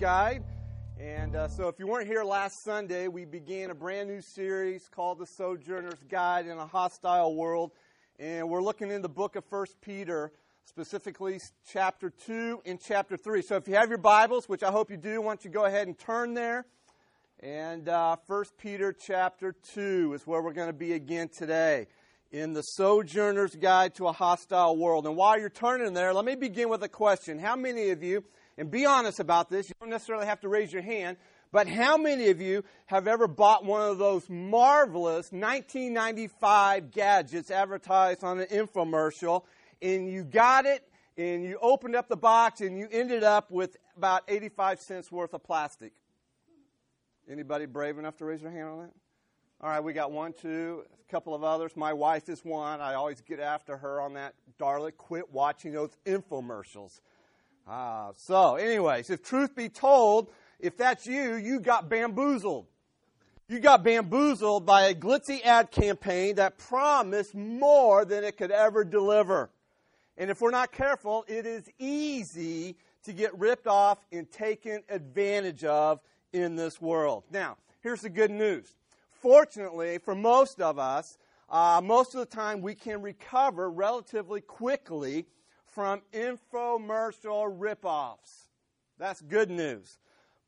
Guide. And uh, so, if you weren't here last Sunday, we began a brand new series called The Sojourner's Guide in a Hostile World. And we're looking in the book of 1 Peter, specifically chapter 2 and chapter 3. So, if you have your Bibles, which I hope you do, why don't you go ahead and turn there. And uh, 1 Peter chapter 2 is where we're going to be again today in the Sojourner's Guide to a Hostile World. And while you're turning there, let me begin with a question. How many of you and be honest about this. You don't necessarily have to raise your hand. But how many of you have ever bought one of those marvelous 1995 gadgets advertised on an infomercial and you got it and you opened up the box and you ended up with about 85 cents worth of plastic? Anybody brave enough to raise their hand on that? All right, we got one, two, a couple of others. My wife is one. I always get after her on that. Darla, quit watching those infomercials. Ah, so, anyways, if truth be told, if that's you, you got bamboozled. You got bamboozled by a glitzy ad campaign that promised more than it could ever deliver. And if we're not careful, it is easy to get ripped off and taken advantage of in this world. Now, here's the good news. Fortunately, for most of us, uh, most of the time we can recover relatively quickly from infomercial ripoffs. That's good news.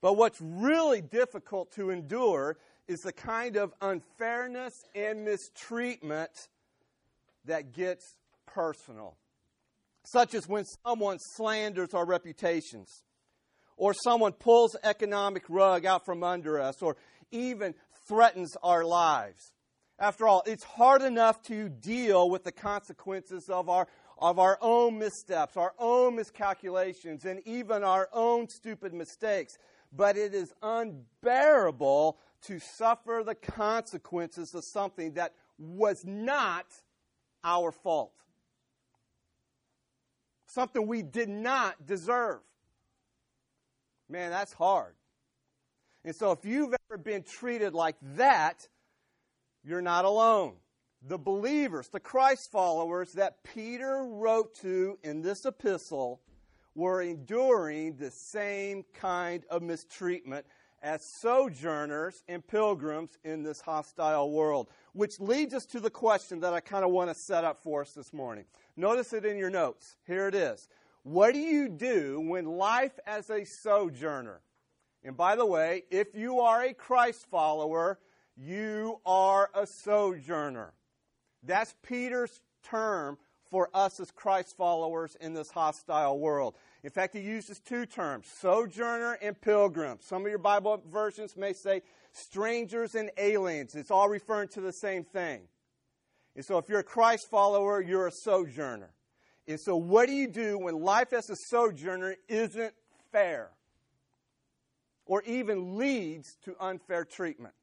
But what's really difficult to endure is the kind of unfairness and mistreatment that gets personal, such as when someone slanders our reputations, or someone pulls economic rug out from under us, or even threatens our lives. After all, it's hard enough to deal with the consequences of our of our own missteps, our own miscalculations, and even our own stupid mistakes. But it is unbearable to suffer the consequences of something that was not our fault. Something we did not deserve. Man, that's hard. And so if you've ever been treated like that, you're not alone the believers, the Christ followers that Peter wrote to in this epistle were enduring the same kind of mistreatment as sojourners and pilgrims in this hostile world. Which leads us to the question that I kind of want to set up for us this morning. Notice it in your notes. Here it is. What do you do when life as a sojourner? And by the way, if you are a Christ follower, you are a sojourner. That's Peter's term for us as Christ followers in this hostile world. In fact, he uses two terms sojourner and pilgrim. Some of your Bible versions may say strangers and aliens. It's all referring to the same thing. And so, if you're a Christ follower, you're a sojourner. And so, what do you do when life as a sojourner isn't fair or even leads to unfair treatment?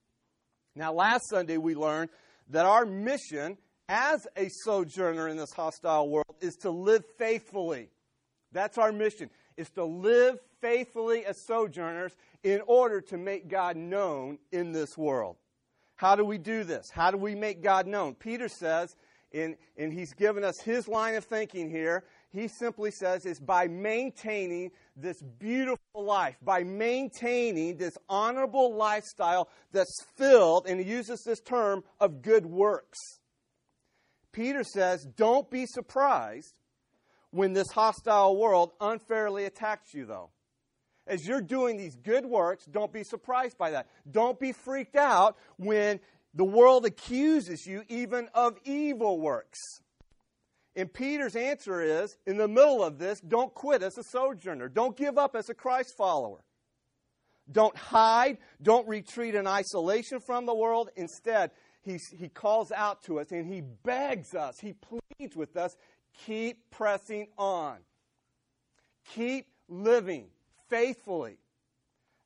Now, last Sunday we learned that our mission as a sojourner in this hostile world is to live faithfully. That's our mission, is to live faithfully as sojourners in order to make God known in this world. How do we do this? How do we make God known? Peter says, and, and he's given us his line of thinking here. He simply says it's by maintaining this beautiful life, by maintaining this honorable lifestyle that's filled, and he uses this term of good works. Peter says, don't be surprised when this hostile world unfairly attacks you, though. As you're doing these good works, don't be surprised by that. Don't be freaked out when the world accuses you even of evil works. And Peter's answer is in the middle of this, don't quit as a sojourner. Don't give up as a Christ follower. Don't hide. Don't retreat in isolation from the world. Instead, he, he calls out to us and he begs us, he pleads with us keep pressing on. Keep living faithfully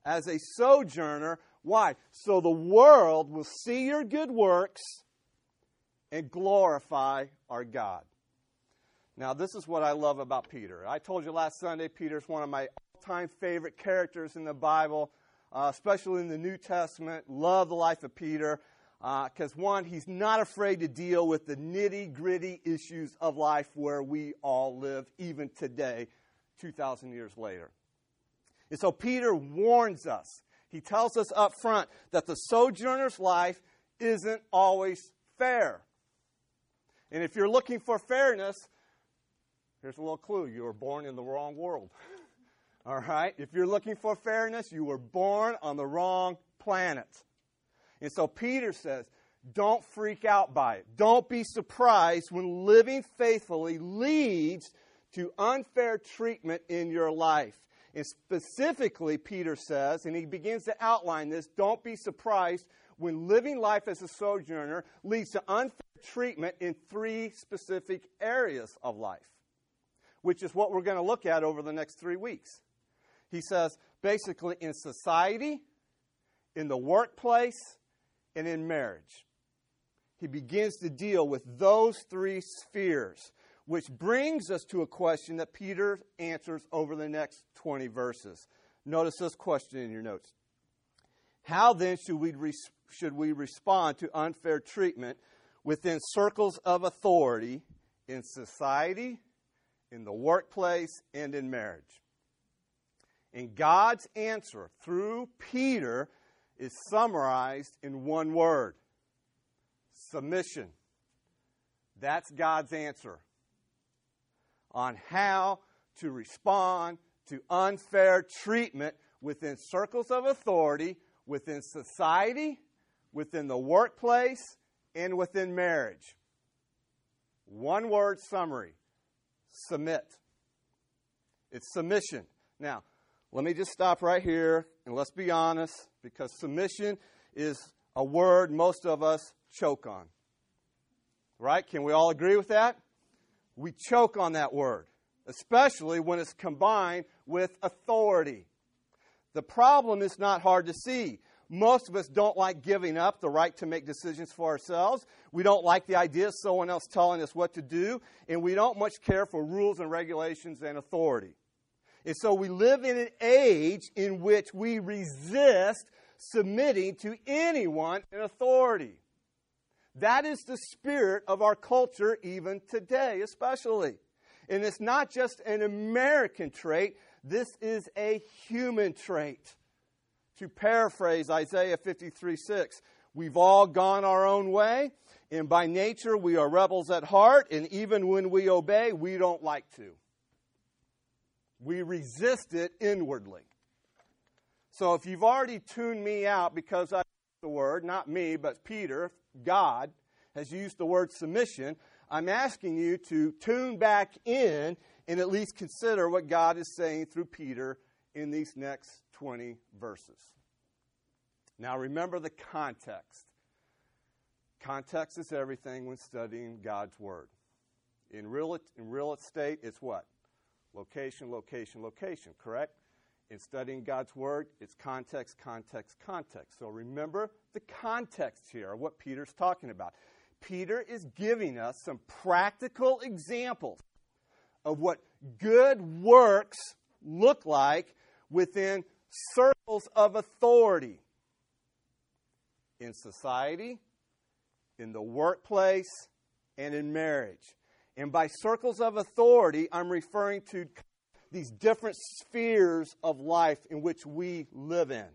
as a sojourner. Why? So the world will see your good works and glorify our God. Now, this is what I love about Peter. I told you last Sunday, Peter's one of my all time favorite characters in the Bible, uh, especially in the New Testament. Love the life of Peter because uh, one, he's not afraid to deal with the nitty gritty issues of life where we all live, even today, 2,000 years later. And so Peter warns us. He tells us up front that the sojourner's life isn't always fair. And if you're looking for fairness, here's a little clue you were born in the wrong world. All right? If you're looking for fairness, you were born on the wrong planet. And so Peter says, don't freak out by it. Don't be surprised when living faithfully leads to unfair treatment in your life. And specifically, Peter says, and he begins to outline this don't be surprised when living life as a sojourner leads to unfair treatment in three specific areas of life, which is what we're going to look at over the next three weeks. He says, basically, in society, in the workplace, and in marriage. He begins to deal with those three spheres, which brings us to a question that Peter answers over the next 20 verses. Notice this question in your notes. How then should we, res- should we respond to unfair treatment within circles of authority in society, in the workplace, and in marriage? And God's answer through Peter is summarized in one word submission. That's God's answer on how to respond to unfair treatment within circles of authority, within society, within the workplace, and within marriage. One word summary submit. It's submission. Now, let me just stop right here and let's be honest because submission is a word most of us choke on. Right? Can we all agree with that? We choke on that word, especially when it's combined with authority. The problem is not hard to see. Most of us don't like giving up the right to make decisions for ourselves. We don't like the idea of someone else telling us what to do, and we don't much care for rules and regulations and authority. And so we live in an age in which we resist submitting to anyone in authority. That is the spirit of our culture, even today, especially. And it's not just an American trait, this is a human trait. To paraphrase Isaiah 53 6, we've all gone our own way, and by nature we are rebels at heart, and even when we obey, we don't like to. We resist it inwardly. So if you've already tuned me out because I the word, not me, but Peter, God, has used the word submission, I'm asking you to tune back in and at least consider what God is saying through Peter in these next 20 verses. Now remember the context. Context is everything when studying God's Word. In real, in real estate, it's what? Location, location, location, correct? In studying God's Word, it's context, context, context. So remember the context here what Peter's talking about. Peter is giving us some practical examples of what good works look like within circles of authority in society, in the workplace, and in marriage. And by circles of authority, I'm referring to these different spheres of life in which we live in.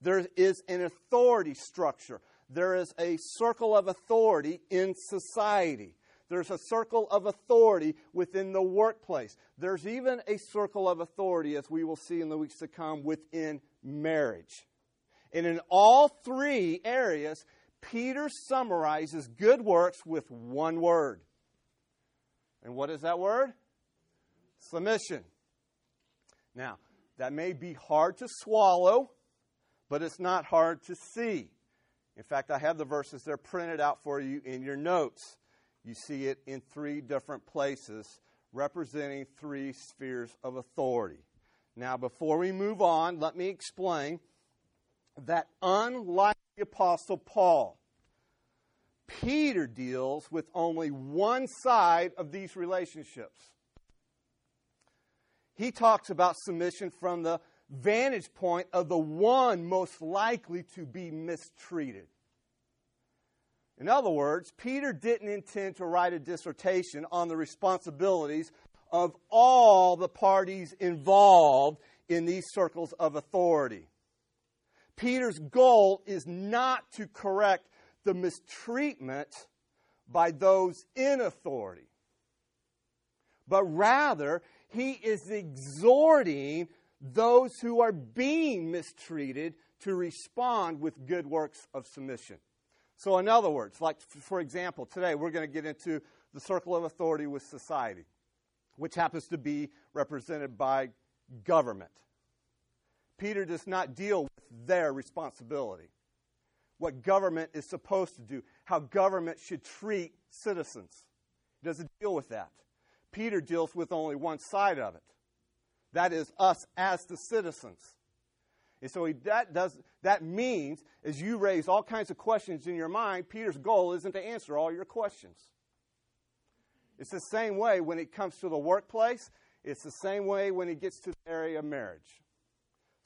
There is an authority structure. There is a circle of authority in society. There's a circle of authority within the workplace. There's even a circle of authority, as we will see in the weeks to come, within marriage. And in all three areas, Peter summarizes good works with one word. And what is that word? Submission. Now, that may be hard to swallow, but it's not hard to see. In fact, I have the verses there printed out for you in your notes. You see it in three different places representing three spheres of authority. Now, before we move on, let me explain that unlike the Apostle Paul, Peter deals with only one side of these relationships. He talks about submission from the vantage point of the one most likely to be mistreated. In other words, Peter didn't intend to write a dissertation on the responsibilities of all the parties involved in these circles of authority. Peter's goal is not to correct the mistreatment by those in authority, but rather he is exhorting those who are being mistreated to respond with good works of submission. So, in other words, like for example, today we're going to get into the circle of authority with society, which happens to be represented by government. Peter does not deal with their responsibility, what government is supposed to do, how government should treat citizens. He doesn't deal with that. Peter deals with only one side of it. That is us as the citizens. And so he, that, does, that means, as you raise all kinds of questions in your mind, Peter's goal isn't to answer all your questions. It's the same way when it comes to the workplace, it's the same way when it gets to the area of marriage.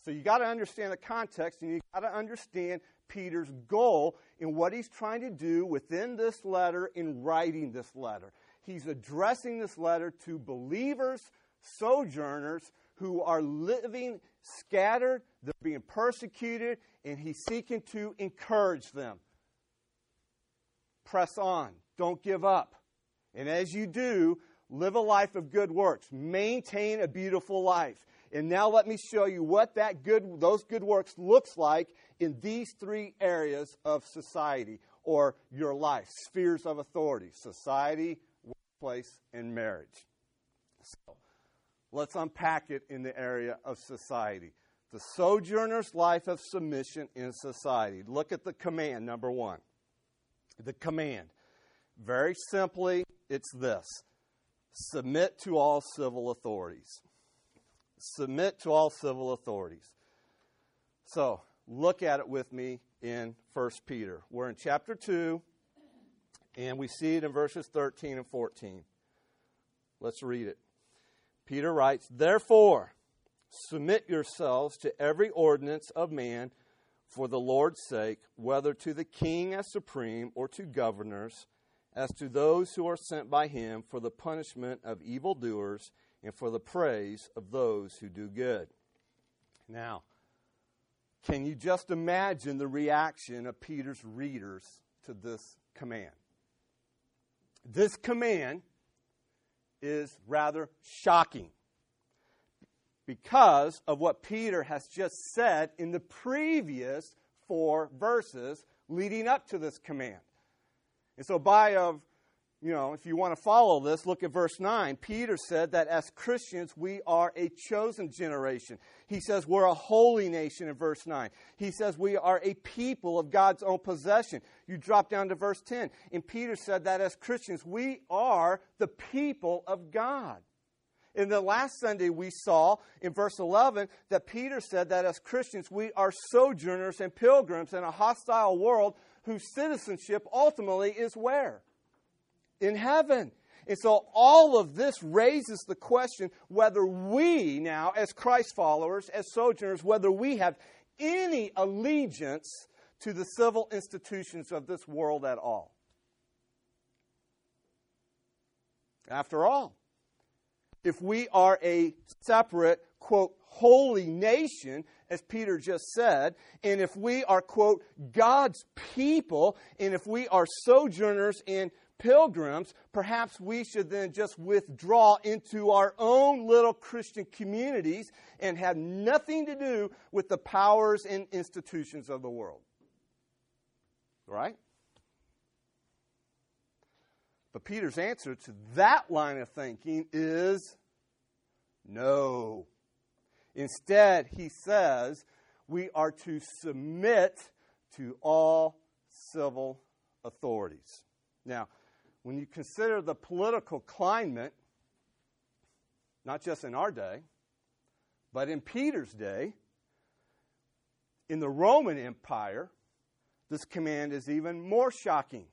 So you got to understand the context and you got to understand Peter's goal in what he's trying to do within this letter in writing this letter. He's addressing this letter to believers, sojourners who are living scattered, they're being persecuted, and he's seeking to encourage them. Press on, don't give up. And as you do, live a life of good works, maintain a beautiful life. And now let me show you what that good those good works looks like in these three areas of society or your life, spheres of authority, society, workplace, and marriage. So, let's unpack it in the area of society. The sojourner's life of submission in society. Look at the command, number one. The command. Very simply, it's this submit to all civil authorities. Submit to all civil authorities. So, look at it with me in 1 Peter. We're in chapter 2, and we see it in verses 13 and 14. Let's read it. Peter writes, Therefore, submit yourselves to every ordinance of man for the Lord's sake, whether to the king as supreme or to governors, as to those who are sent by him for the punishment of evildoers and for the praise of those who do good. Now, can you just imagine the reaction of Peter's readers to this command? This command is rather shocking because of what Peter has just said in the previous four verses leading up to this command. And so, by of you know, if you want to follow this, look at verse 9. Peter said that as Christians, we are a chosen generation. He says we're a holy nation in verse 9. He says we are a people of God's own possession. You drop down to verse 10. And Peter said that as Christians, we are the people of God. In the last Sunday, we saw in verse 11 that Peter said that as Christians, we are sojourners and pilgrims in a hostile world whose citizenship ultimately is where? In heaven. And so all of this raises the question whether we now, as Christ followers, as sojourners, whether we have any allegiance to the civil institutions of this world at all. After all, if we are a separate, quote, holy nation, as Peter just said, and if we are, quote, God's people, and if we are sojourners in pilgrims, perhaps we should then just withdraw into our own little Christian communities and have nothing to do with the powers and institutions of the world. Right? But Peter's answer to that line of thinking is no. Instead, he says we are to submit to all civil authorities. Now, when you consider the political climate, not just in our day, but in Peter's day, in the Roman Empire, this command is even more shocking.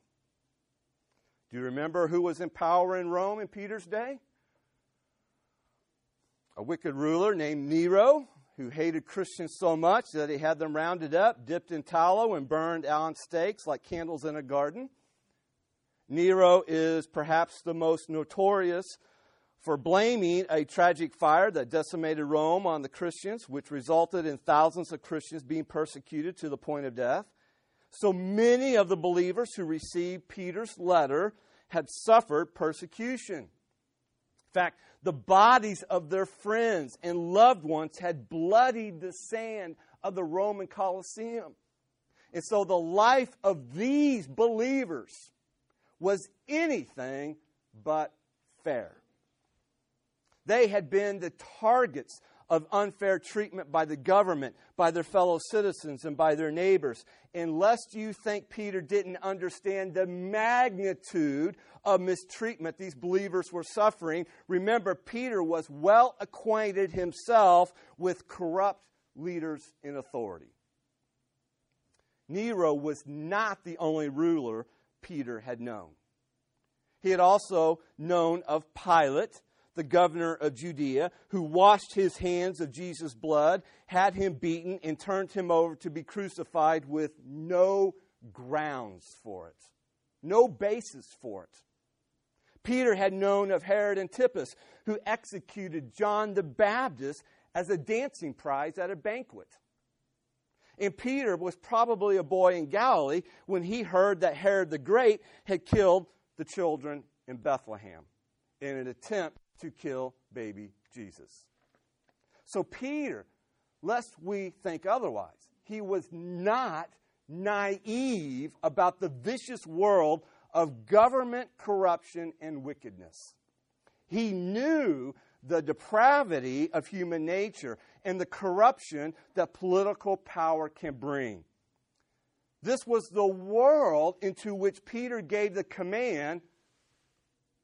Do you remember who was in power in Rome in Peter's day? A wicked ruler named Nero, who hated Christians so much that he had them rounded up, dipped in tallow, and burned on stakes like candles in a garden. Nero is perhaps the most notorious for blaming a tragic fire that decimated Rome on the Christians, which resulted in thousands of Christians being persecuted to the point of death. So many of the believers who received Peter's letter had suffered persecution. In fact, the bodies of their friends and loved ones had bloodied the sand of the Roman Colosseum. And so the life of these believers was anything but fair. They had been the targets of unfair treatment by the government, by their fellow citizens, and by their neighbors. Unless you think Peter didn't understand the magnitude of mistreatment these believers were suffering, remember, Peter was well acquainted himself with corrupt leaders in authority. Nero was not the only ruler Peter had known. He had also known of Pilate the governor of Judea, who washed his hands of Jesus' blood, had him beaten, and turned him over to be crucified with no grounds for it, no basis for it. Peter had known of Herod Antipas, who executed John the Baptist as a dancing prize at a banquet. And Peter was probably a boy in Galilee when he heard that Herod the Great had killed the children in Bethlehem in an attempt to kill baby Jesus. So, Peter, lest we think otherwise, he was not naive about the vicious world of government corruption and wickedness. He knew the depravity of human nature and the corruption that political power can bring. This was the world into which Peter gave the command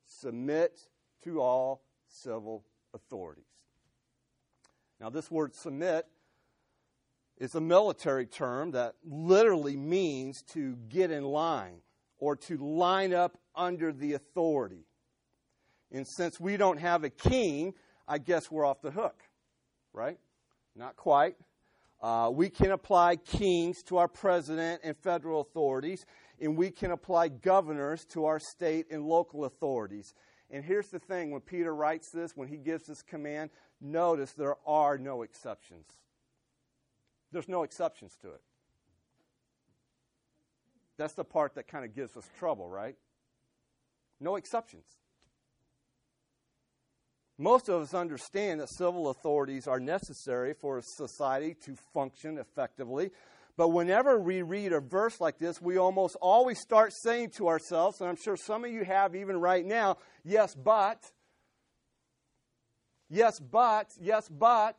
submit to all civil authorities. Now, this word submit is a military term that literally means to get in line or to line up under the authority. And since we don't have a king, I guess we're off the hook, right? Not quite. Uh, we can apply kings to our president and federal authorities, and we can apply governors to our state and local authorities. And here's the thing when Peter writes this, when he gives this command, notice there are no exceptions. There's no exceptions to it. That's the part that kind of gives us trouble, right? No exceptions. Most of us understand that civil authorities are necessary for a society to function effectively, but whenever we read a verse like this, we almost always start saying to ourselves, and I'm sure some of you have even right now, yes, but. Yes, but. Yes, but.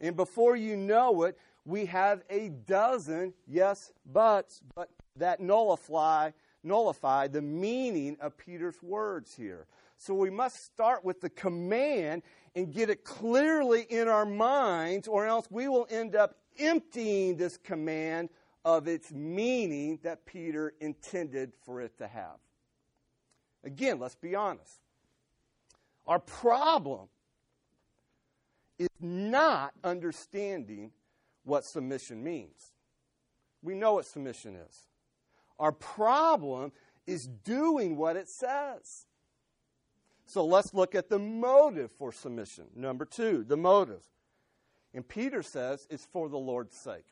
And before you know it, we have a dozen yes buts, but that nullify nullify the meaning of Peter's words here. So we must start with the command and get it clearly in our minds, or else we will end up emptying this command of its meaning that Peter intended for it to have. Again, let's be honest. Our problem is not understanding what submission means. We know what submission is. Our problem is doing what it says. So let's look at the motive for submission. Number two, the motive. And Peter says it's for the Lord's sake.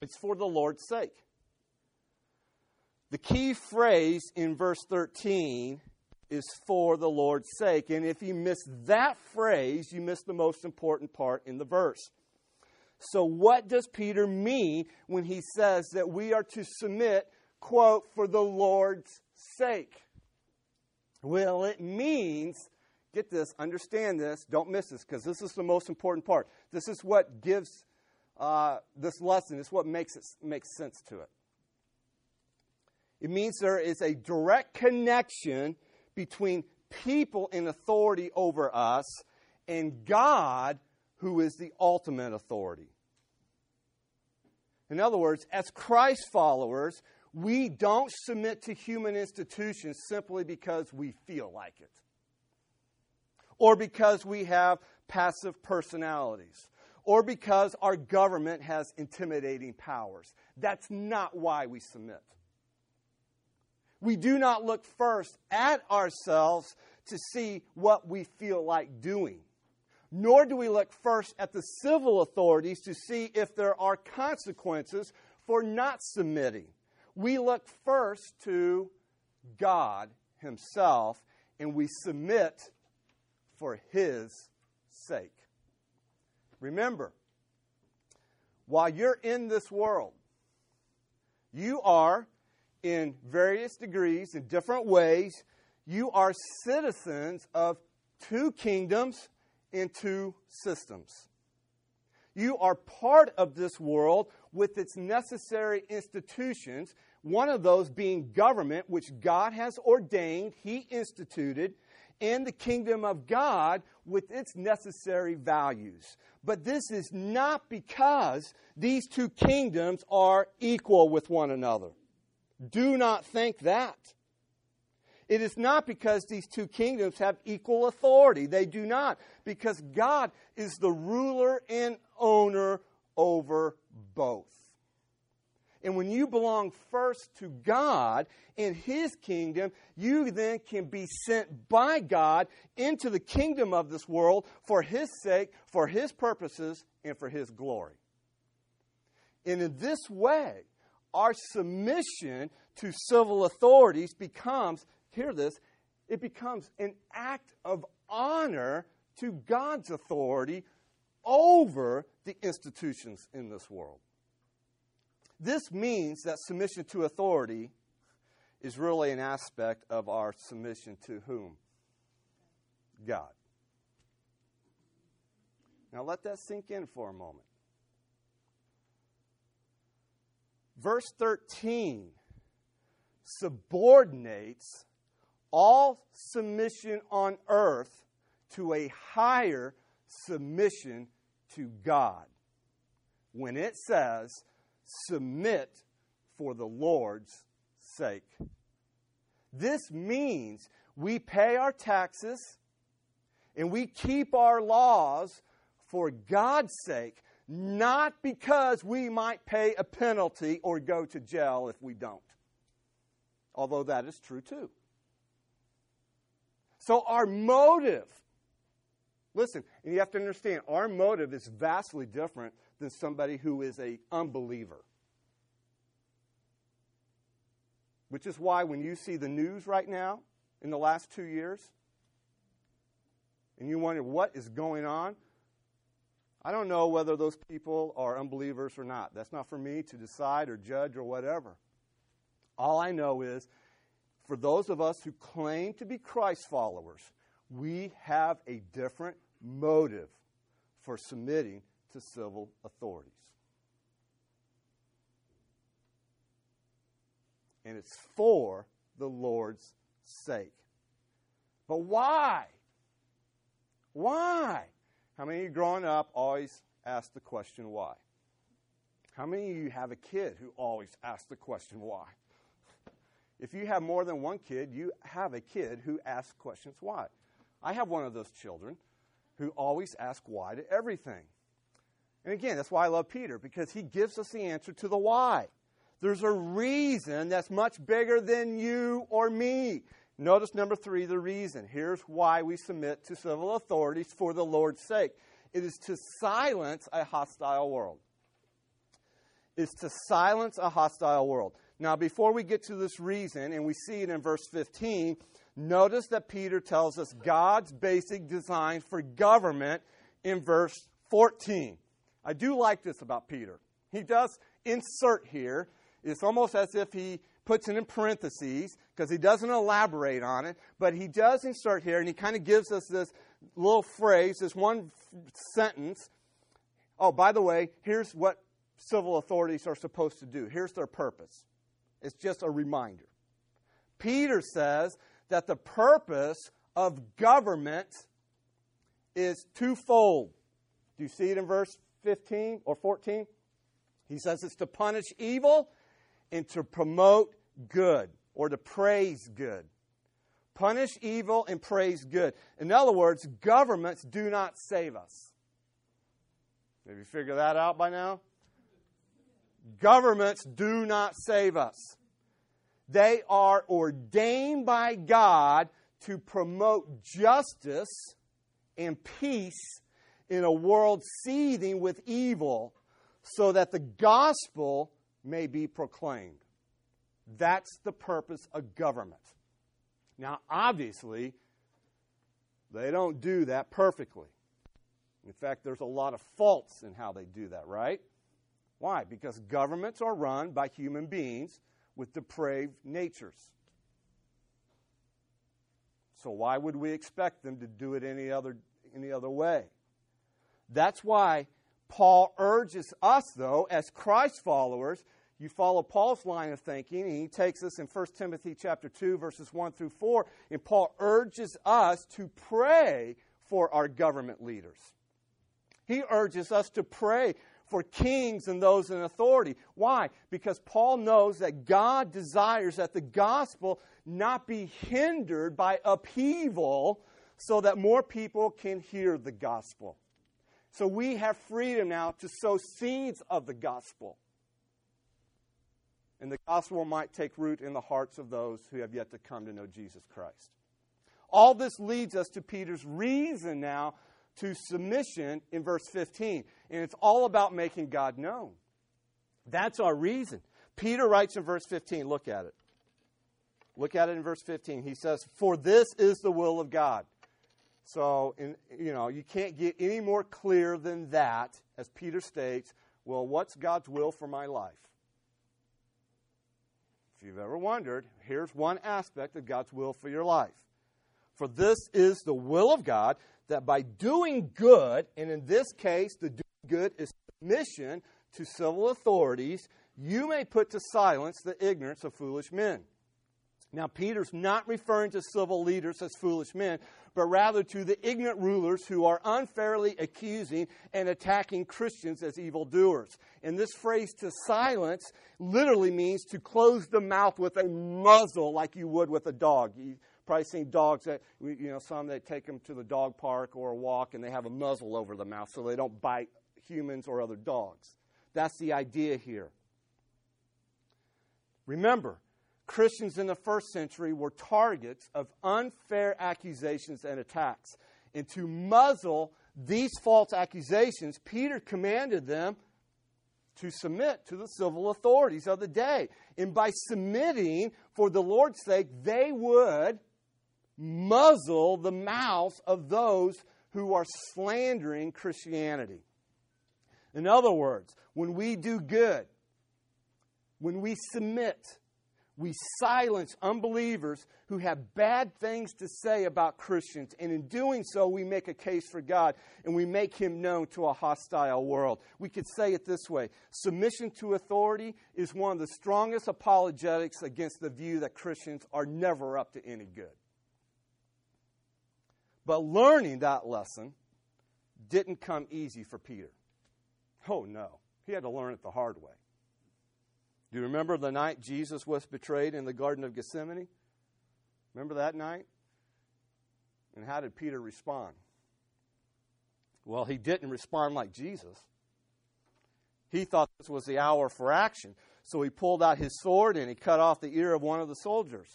It's for the Lord's sake. The key phrase in verse 13 is for the Lord's sake. And if you miss that phrase, you miss the most important part in the verse. So, what does Peter mean when he says that we are to submit, quote, for the Lord's sake? Well, it means, get this, understand this, don't miss this, because this is the most important part. This is what gives uh, this lesson, it's what makes it makes sense to it. It means there is a direct connection between people in authority over us and God, who is the ultimate authority. In other words, as Christ followers, we don't submit to human institutions simply because we feel like it or because we have passive personalities or because our government has intimidating powers. That's not why we submit. We do not look first at ourselves to see what we feel like doing. Nor do we look first at the civil authorities to see if there are consequences for not submitting. We look first to God Himself and we submit for His sake. Remember, while you're in this world, you are, in various degrees, in different ways, you are citizens of two kingdoms and two systems. You are part of this world with its necessary institutions, one of those being government, which God has ordained, He instituted, and the kingdom of God with its necessary values. But this is not because these two kingdoms are equal with one another. Do not think that. It is not because these two kingdoms have equal authority. They do not. Because God is the ruler and owner over both. And when you belong first to God in His kingdom, you then can be sent by God into the kingdom of this world for His sake, for His purposes, and for His glory. And in this way, our submission to civil authorities becomes, hear this, it becomes an act of honor to God's authority over the institutions in this world. This means that submission to authority is really an aspect of our submission to whom? God. Now let that sink in for a moment. Verse 13 subordinates all submission on earth to a higher submission to God when it says, submit for the Lord's sake. This means we pay our taxes and we keep our laws for God's sake, not because we might pay a penalty or go to jail if we don't. Although that is true too. So our motive, listen, and you have to understand, our motive is vastly different than somebody who is a unbeliever. Which is why when you see the news right now in the last two years, and you wonder what is going on, I don't know whether those people are unbelievers or not. That's not for me to decide or judge or whatever. All I know is for those of us who claim to be Christ followers, we have a different motive for submitting to civil authorities. And it's for the Lord's sake. But why? Why? How many of you growing up always ask the question why? How many of you have a kid who always asks the question why? If you have more than one kid, you have a kid who asks questions why. I have one of those children who always asks why to everything. And again, that's why I love Peter, because he gives us the answer to the why. There's a reason that's much bigger than you or me. Notice number three, the reason. Here's why we submit to civil authorities for the Lord's sake it is to silence a hostile world. It's to silence a hostile world. Now, before we get to this reason, and we see it in verse 15, notice that Peter tells us God's basic design for government in verse 14. I do like this about Peter. He does insert here. It's almost as if he puts it in parentheses because he doesn't elaborate on it, but he does insert here and he kind of gives us this little phrase, this one sentence. Oh, by the way, here's what civil authorities are supposed to do. Here's their purpose. It's just a reminder. Peter says that the purpose of government is twofold. Do you see it in verse 15 or 14. He says it's to punish evil and to promote good or to praise good. Punish evil and praise good. In other words, governments do not save us. Have you figured that out by now? Governments do not save us. They are ordained by God to promote justice and peace in a world seething with evil so that the gospel may be proclaimed. That's the purpose of government. Now, obviously, they don't do that perfectly. In fact, there's a lot of faults in how they do that, right? Why? Because governments are run by human beings with depraved natures. So why would we expect them to do it any other any other way? That's why Paul urges us though as Christ followers, you follow Paul's line of thinking and he takes us in 1 Timothy chapter 2 verses 1 through 4 and Paul urges us to pray for our government leaders. He urges us to pray for kings and those in authority. Why? Because Paul knows that God desires that the gospel not be hindered by upheaval so that more people can hear the gospel. So we have freedom now to sow seeds of the gospel. And the gospel might take root in the hearts of those who have yet to come to know Jesus Christ. All this leads us to Peter's reason now to submission in verse 15. And it's all about making God known. That's our reason. Peter writes in verse 15, look at it. Look at it in verse 15. He says, For this is the will of God. So, in, you know, you can't get any more clear than that, as Peter states. Well, what's God's will for my life? If you've ever wondered, here's one aspect of God's will for your life. For this is the will of God, that by doing good, and in this case, the doing good is submission to civil authorities, you may put to silence the ignorance of foolish men. Now, Peter's not referring to civil leaders as foolish men, but rather to the ignorant rulers who are unfairly accusing and attacking Christians as evildoers. And this phrase to silence literally means to close the mouth with a muzzle like you would with a dog. You've probably seen dogs that, you know, some that take them to the dog park or a walk and they have a muzzle over the mouth so they don't bite humans or other dogs. That's the idea here. Remember, Christians in the first century were targets of unfair accusations and attacks. And to muzzle these false accusations, Peter commanded them to submit to the civil authorities of the day. And by submitting for the Lord's sake, they would muzzle the mouths of those who are slandering Christianity. In other words, when we do good, when we submit, we silence unbelievers who have bad things to say about Christians. And in doing so, we make a case for God and we make him known to a hostile world. We could say it this way submission to authority is one of the strongest apologetics against the view that Christians are never up to any good. But learning that lesson didn't come easy for Peter. Oh, no. He had to learn it the hard way. Do you remember the night Jesus was betrayed in the Garden of Gethsemane? Remember that night? And how did Peter respond? Well, he didn't respond like Jesus. He thought this was the hour for action. So he pulled out his sword and he cut off the ear of one of the soldiers.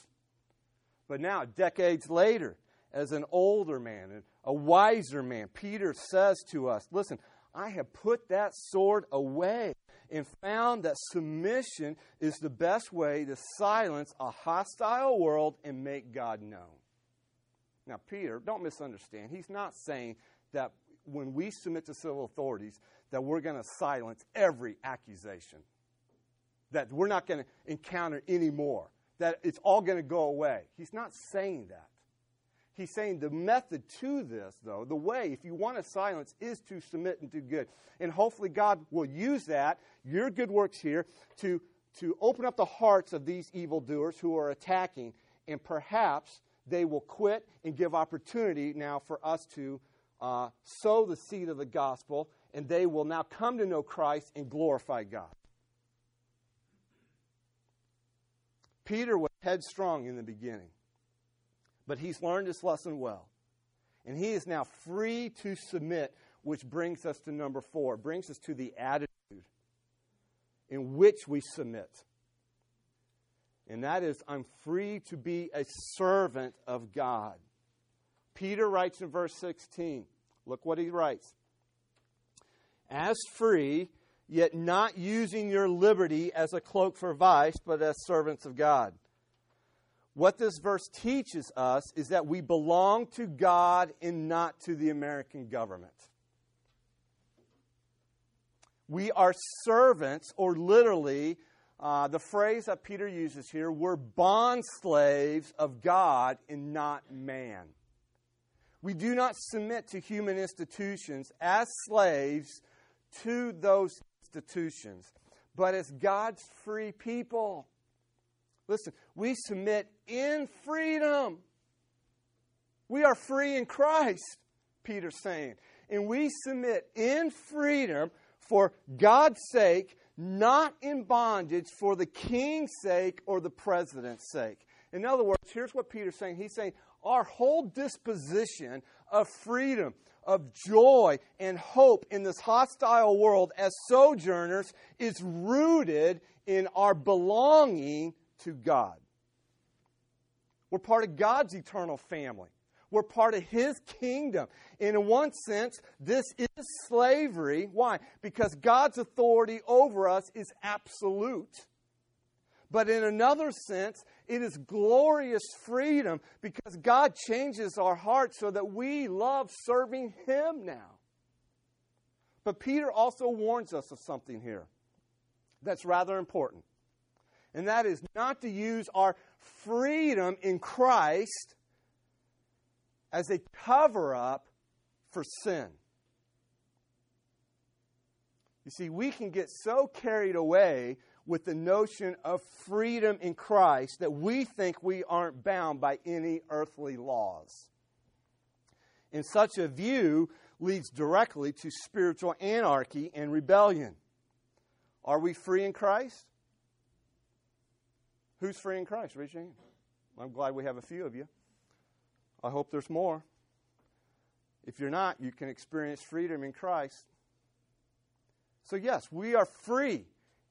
But now, decades later, as an older man and a wiser man, Peter says to us, Listen, I have put that sword away and found that submission is the best way to silence a hostile world and make God known. Now, Peter, don't misunderstand. He's not saying that when we submit to civil authorities, that we're going to silence every accusation, that we're not going to encounter any more, that it's all going to go away. He's not saying that. He's saying the method to this, though, the way, if you want to silence, is to submit and do good. And hopefully, God will use that, your good works here, to, to open up the hearts of these evildoers who are attacking, and perhaps they will quit and give opportunity now for us to uh, sow the seed of the gospel, and they will now come to know Christ and glorify God. Peter was headstrong in the beginning. But he's learned his lesson well. And he is now free to submit, which brings us to number four, brings us to the attitude in which we submit. And that is, I'm free to be a servant of God. Peter writes in verse 16. Look what he writes. As free, yet not using your liberty as a cloak for vice, but as servants of God. What this verse teaches us is that we belong to God and not to the American government. We are servants, or literally, uh, the phrase that Peter uses here, we're bond slaves of God and not man. We do not submit to human institutions as slaves to those institutions, but as God's free people. Listen, we submit in freedom. We are free in Christ, Peter's saying. And we submit in freedom for God's sake, not in bondage for the king's sake or the president's sake. In other words, here's what Peter's saying. He's saying, our whole disposition of freedom, of joy, and hope in this hostile world as sojourners is rooted in our belonging to God. We're part of God's eternal family. We're part of His kingdom. In one sense, this is slavery. Why? Because God's authority over us is absolute. But in another sense, it is glorious freedom because God changes our hearts so that we love serving Him now. But Peter also warns us of something here that's rather important. And that is not to use our freedom in Christ as a cover up for sin. You see, we can get so carried away with the notion of freedom in Christ that we think we aren't bound by any earthly laws. And such a view leads directly to spiritual anarchy and rebellion. Are we free in Christ? Who's free in Christ? Raise your hand. I'm glad we have a few of you. I hope there's more. If you're not, you can experience freedom in Christ. So, yes, we are free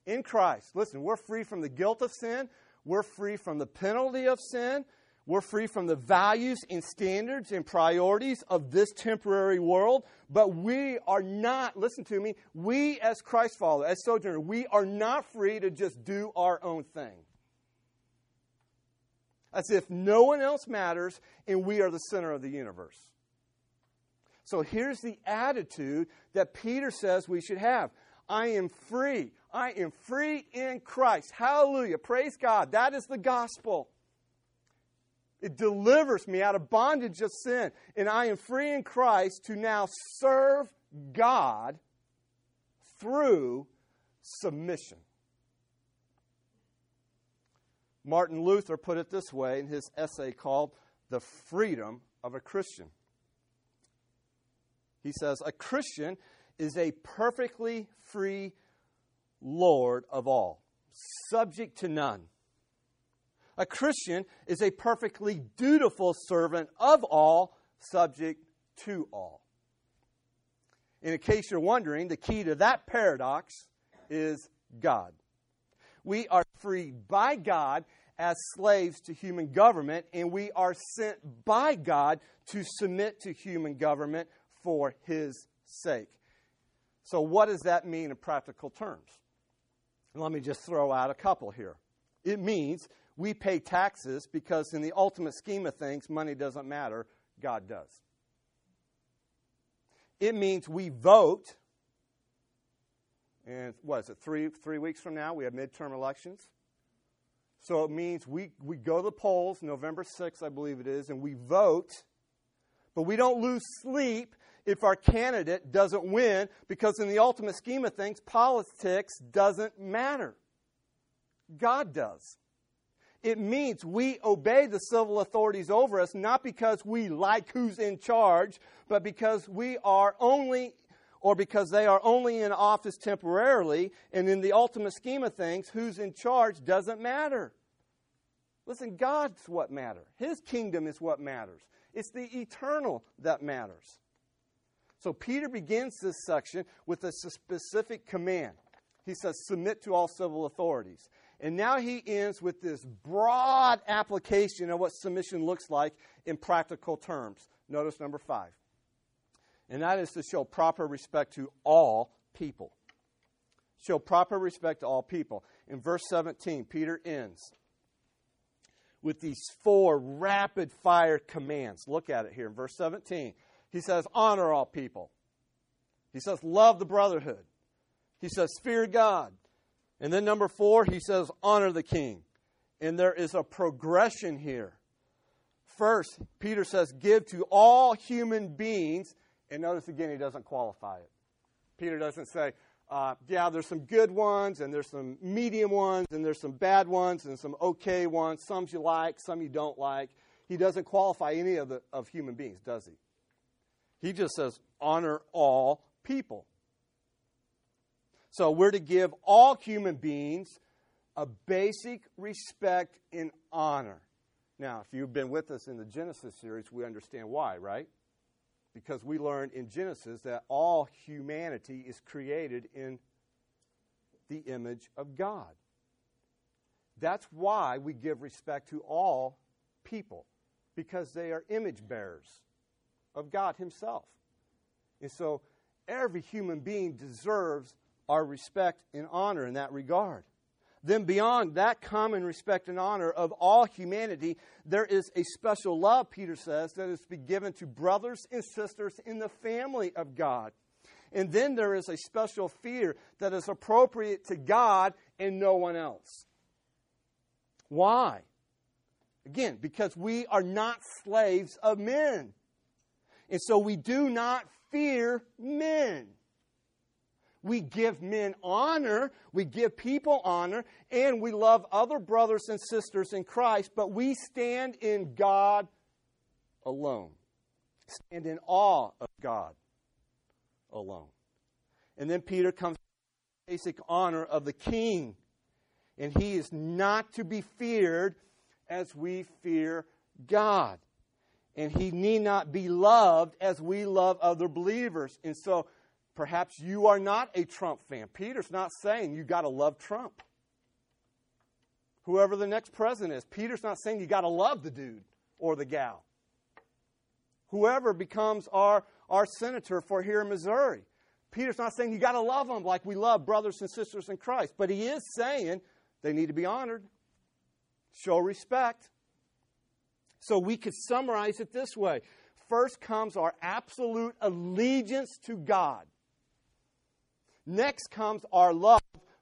in Christ. Listen, we're free from the guilt of sin. We're free from the penalty of sin. We're free from the values and standards and priorities of this temporary world. But we are not, listen to me, we as Christ followers, as sojourners, we are not free to just do our own thing. As if no one else matters and we are the center of the universe. So here's the attitude that Peter says we should have I am free. I am free in Christ. Hallelujah. Praise God. That is the gospel. It delivers me out of bondage of sin. And I am free in Christ to now serve God through submission. Martin Luther put it this way in his essay called The Freedom of a Christian. He says, A Christian is a perfectly free Lord of all, subject to none. A Christian is a perfectly dutiful servant of all, subject to all. In case you're wondering, the key to that paradox is God. We are freed by God as slaves to human government, and we are sent by God to submit to human government for His sake. So, what does that mean in practical terms? Let me just throw out a couple here. It means we pay taxes because, in the ultimate scheme of things, money doesn't matter, God does. It means we vote, and what is it, three, three weeks from now, we have midterm elections. So it means we, we go to the polls, November 6th, I believe it is, and we vote, but we don't lose sleep if our candidate doesn't win because, in the ultimate scheme of things, politics doesn't matter. God does. It means we obey the civil authorities over us not because we like who's in charge, but because we are only or because they are only in office temporarily, and in the ultimate scheme of things, who's in charge doesn't matter. Listen, God's what matters. His kingdom is what matters. It's the eternal that matters. So Peter begins this section with a specific command. He says, Submit to all civil authorities. And now he ends with this broad application of what submission looks like in practical terms. Notice number five. And that is to show proper respect to all people. Show proper respect to all people. In verse 17, Peter ends with these four rapid fire commands. Look at it here in verse 17. He says, Honor all people. He says, Love the brotherhood. He says, Fear God. And then number four, he says, honor the king. And there is a progression here. First, Peter says, give to all human beings. And notice again, he doesn't qualify it. Peter doesn't say, uh, yeah, there's some good ones, and there's some medium ones, and there's some bad ones, and some okay ones, some you like, some you don't like. He doesn't qualify any of, the, of human beings, does he? He just says, honor all people. So we're to give all human beings a basic respect and honor. Now, if you've been with us in the Genesis series, we understand why, right? Because we learned in Genesis that all humanity is created in the image of God. That's why we give respect to all people, because they are image bearers of God Himself. And so every human being deserves our respect and honor in that regard. Then, beyond that common respect and honor of all humanity, there is a special love, Peter says, that is to be given to brothers and sisters in the family of God. And then there is a special fear that is appropriate to God and no one else. Why? Again, because we are not slaves of men. And so we do not fear men. We give men honor, we give people honor, and we love other brothers and sisters in Christ, but we stand in God alone. Stand in awe of God alone. And then Peter comes to the basic honor of the king. And he is not to be feared as we fear God. And he need not be loved as we love other believers. And so Perhaps you are not a Trump fan. Peter's not saying you got to love Trump. Whoever the next president is, Peter's not saying you got to love the dude or the gal. Whoever becomes our, our senator for here in Missouri, Peter's not saying you got to love them like we love brothers and sisters in Christ, but he is saying they need to be honored, show respect. So we could summarize it this way first comes our absolute allegiance to God. Next comes our love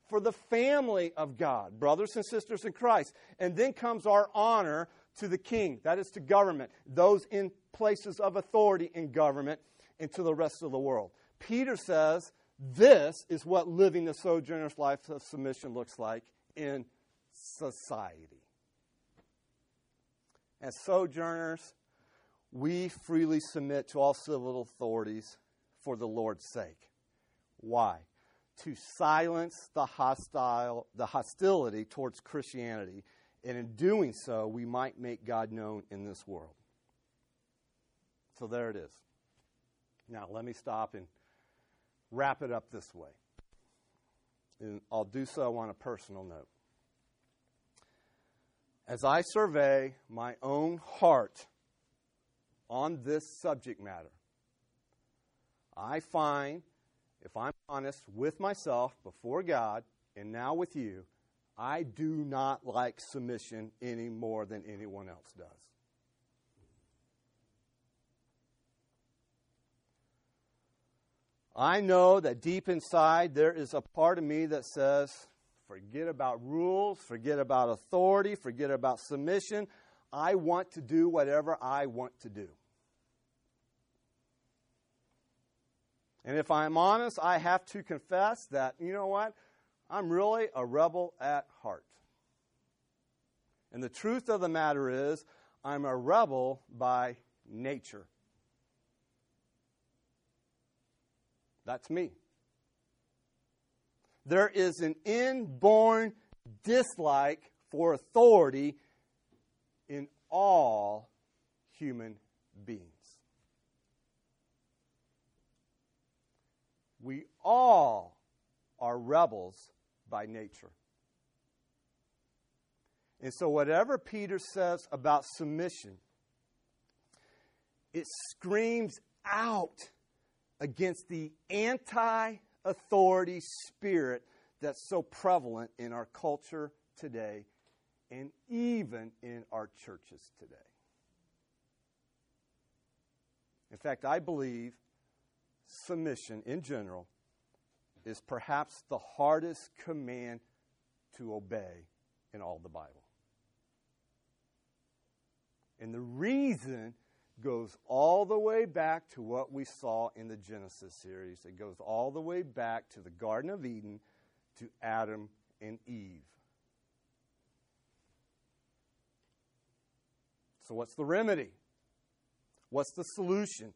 for the family of God, brothers and sisters in Christ. And then comes our honor to the king, that is to government, those in places of authority in government, and to the rest of the world. Peter says this is what living the sojourner's life of submission looks like in society. As sojourners, we freely submit to all civil authorities for the Lord's sake. Why? To silence the hostile the hostility towards Christianity, and in doing so, we might make God known in this world. So there it is. Now let me stop and wrap it up this way. And I'll do so on a personal note. As I survey my own heart on this subject matter, I find if I'm honest with myself before God and now with you, I do not like submission any more than anyone else does. I know that deep inside there is a part of me that says, forget about rules, forget about authority, forget about submission. I want to do whatever I want to do. And if I'm honest, I have to confess that, you know what? I'm really a rebel at heart. And the truth of the matter is, I'm a rebel by nature. That's me. There is an inborn dislike for authority in all human beings. We all are rebels by nature. And so, whatever Peter says about submission, it screams out against the anti authority spirit that's so prevalent in our culture today and even in our churches today. In fact, I believe submission in general is perhaps the hardest command to obey in all the Bible. And the reason goes all the way back to what we saw in the Genesis series. It goes all the way back to the Garden of Eden, to Adam and Eve. So, what's the remedy? What's the solution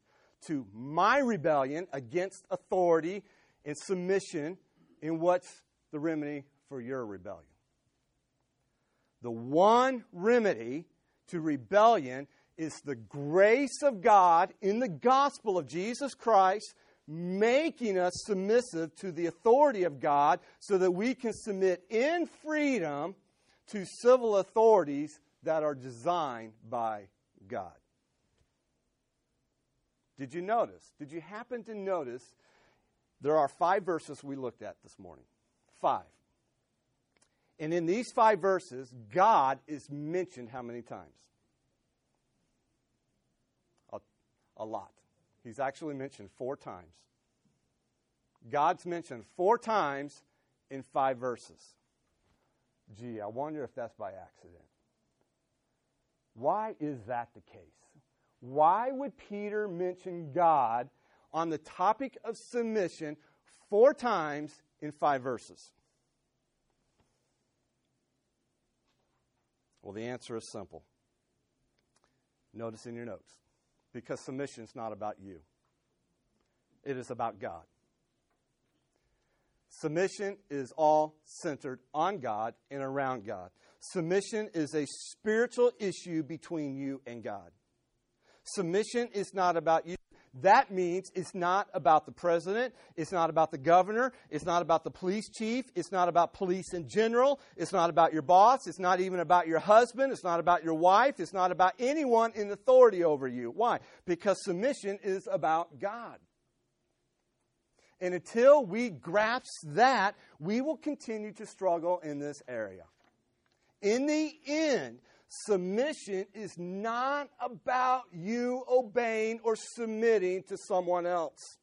to my rebellion against authority and submission? And what's the remedy for your rebellion? The one remedy to rebellion is the grace of God in the gospel of Jesus Christ making us submissive to the authority of God so that we can submit in freedom to civil authorities that are designed by God. Did you notice? Did you happen to notice there are five verses we looked at this morning? Five. And in these five verses, God is mentioned how many times? a a lot. He's actually mentioned four times. God's mentioned four times in five verses. Gee, I wonder if that's by accident. Why is that the case? Why would Peter mention God on the topic of submission four times in five verses? Well, the answer is simple. Notice in your notes because submission is not about you, it is about God. Submission is all centered on God and around God. Submission is a spiritual issue between you and God. Submission is not about you. That means it's not about the president, it's not about the governor, it's not about the police chief, it's not about police in general, it's not about your boss, it's not even about your husband, it's not about your wife, it's not about anyone in authority over you. Why? Because submission is about God. And until we grasp that, we will continue to struggle in this area. In the end, Submission is not about you obeying or submitting to someone else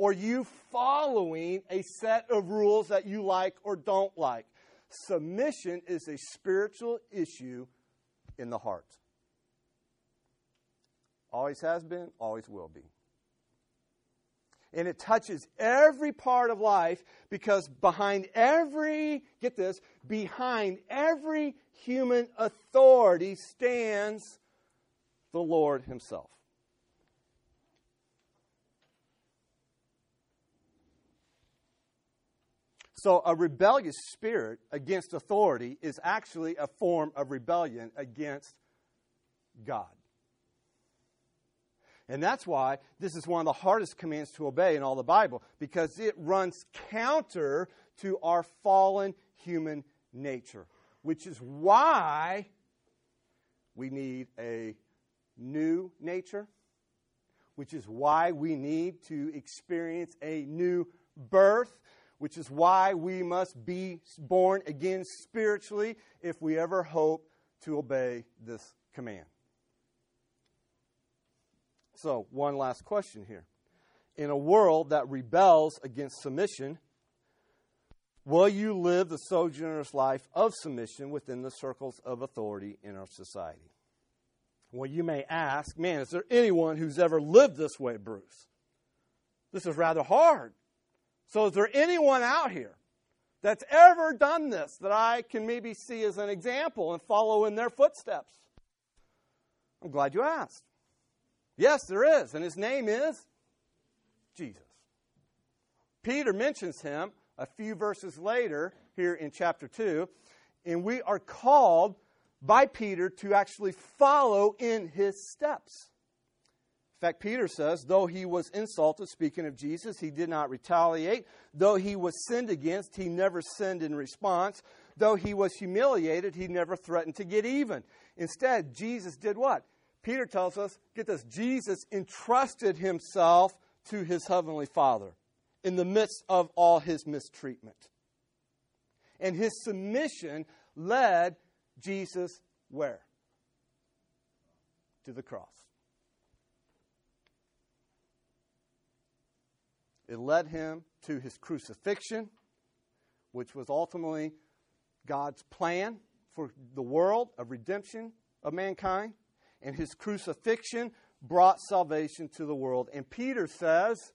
or you following a set of rules that you like or don't like. Submission is a spiritual issue in the heart. Always has been, always will be. And it touches every part of life because behind every, get this, behind every human authority stands the Lord Himself. So, a rebellious spirit against authority is actually a form of rebellion against God. And that's why this is one of the hardest commands to obey in all the Bible, because it runs counter to our fallen human nature which is why we need a new nature, which is why we need to experience a new birth, which is why we must be born again spiritually if we ever hope to obey this command. So, one last question here. In a world that rebels against submission, Will you live the sojourner's life of submission within the circles of authority in our society? Well, you may ask, man, is there anyone who's ever lived this way, Bruce? This is rather hard. So, is there anyone out here that's ever done this that I can maybe see as an example and follow in their footsteps? I'm glad you asked. Yes, there is, and his name is Jesus. Peter mentions him a few verses later, here in chapter 2, and we are called by Peter to actually follow in his steps. In fact, Peter says, though he was insulted, speaking of Jesus, he did not retaliate. Though he was sinned against, he never sinned in response. Though he was humiliated, he never threatened to get even. Instead, Jesus did what? Peter tells us, get this, Jesus entrusted himself to his heavenly Father in the midst of all his mistreatment. And his submission led Jesus where? To the cross. It led him to his crucifixion, which was ultimately God's plan for the world of redemption of mankind. And his crucifixion brought salvation to the world. And Peter says,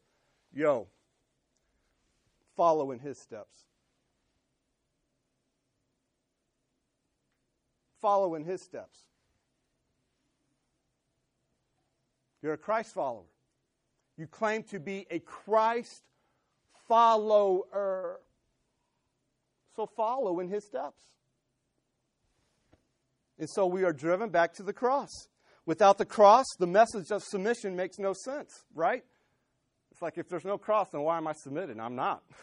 Yo, follow in his steps. Follow in his steps. You're a Christ follower. You claim to be a Christ follower. So follow in his steps. And so we are driven back to the cross. Without the cross, the message of submission makes no sense, right? It's like if there's no cross, then why am I submitted? I'm not.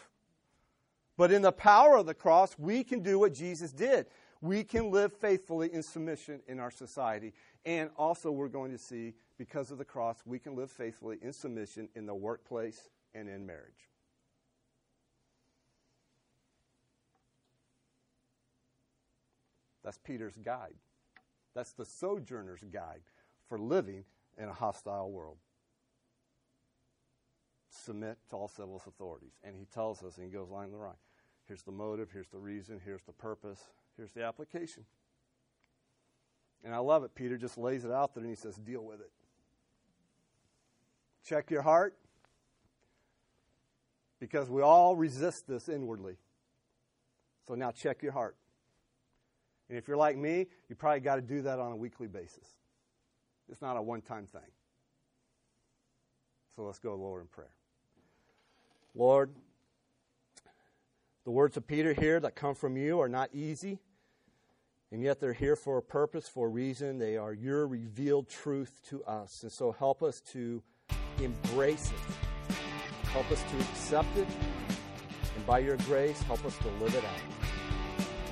But in the power of the cross, we can do what Jesus did. We can live faithfully in submission in our society. And also, we're going to see, because of the cross, we can live faithfully in submission in the workplace and in marriage. That's Peter's guide. That's the sojourner's guide for living in a hostile world. Submit to all civil authorities. And he tells us, and he goes line the line. Here's the motive, here's the reason, here's the purpose, here's the application. And I love it. Peter just lays it out there and he says, deal with it. Check your heart. Because we all resist this inwardly. So now check your heart. And if you're like me, you probably got to do that on a weekly basis. It's not a one time thing. So let's go, Lord, in prayer. Lord, the words of Peter here that come from you are not easy, and yet they're here for a purpose, for a reason. They are your revealed truth to us. And so help us to embrace it, help us to accept it, and by your grace, help us to live it out.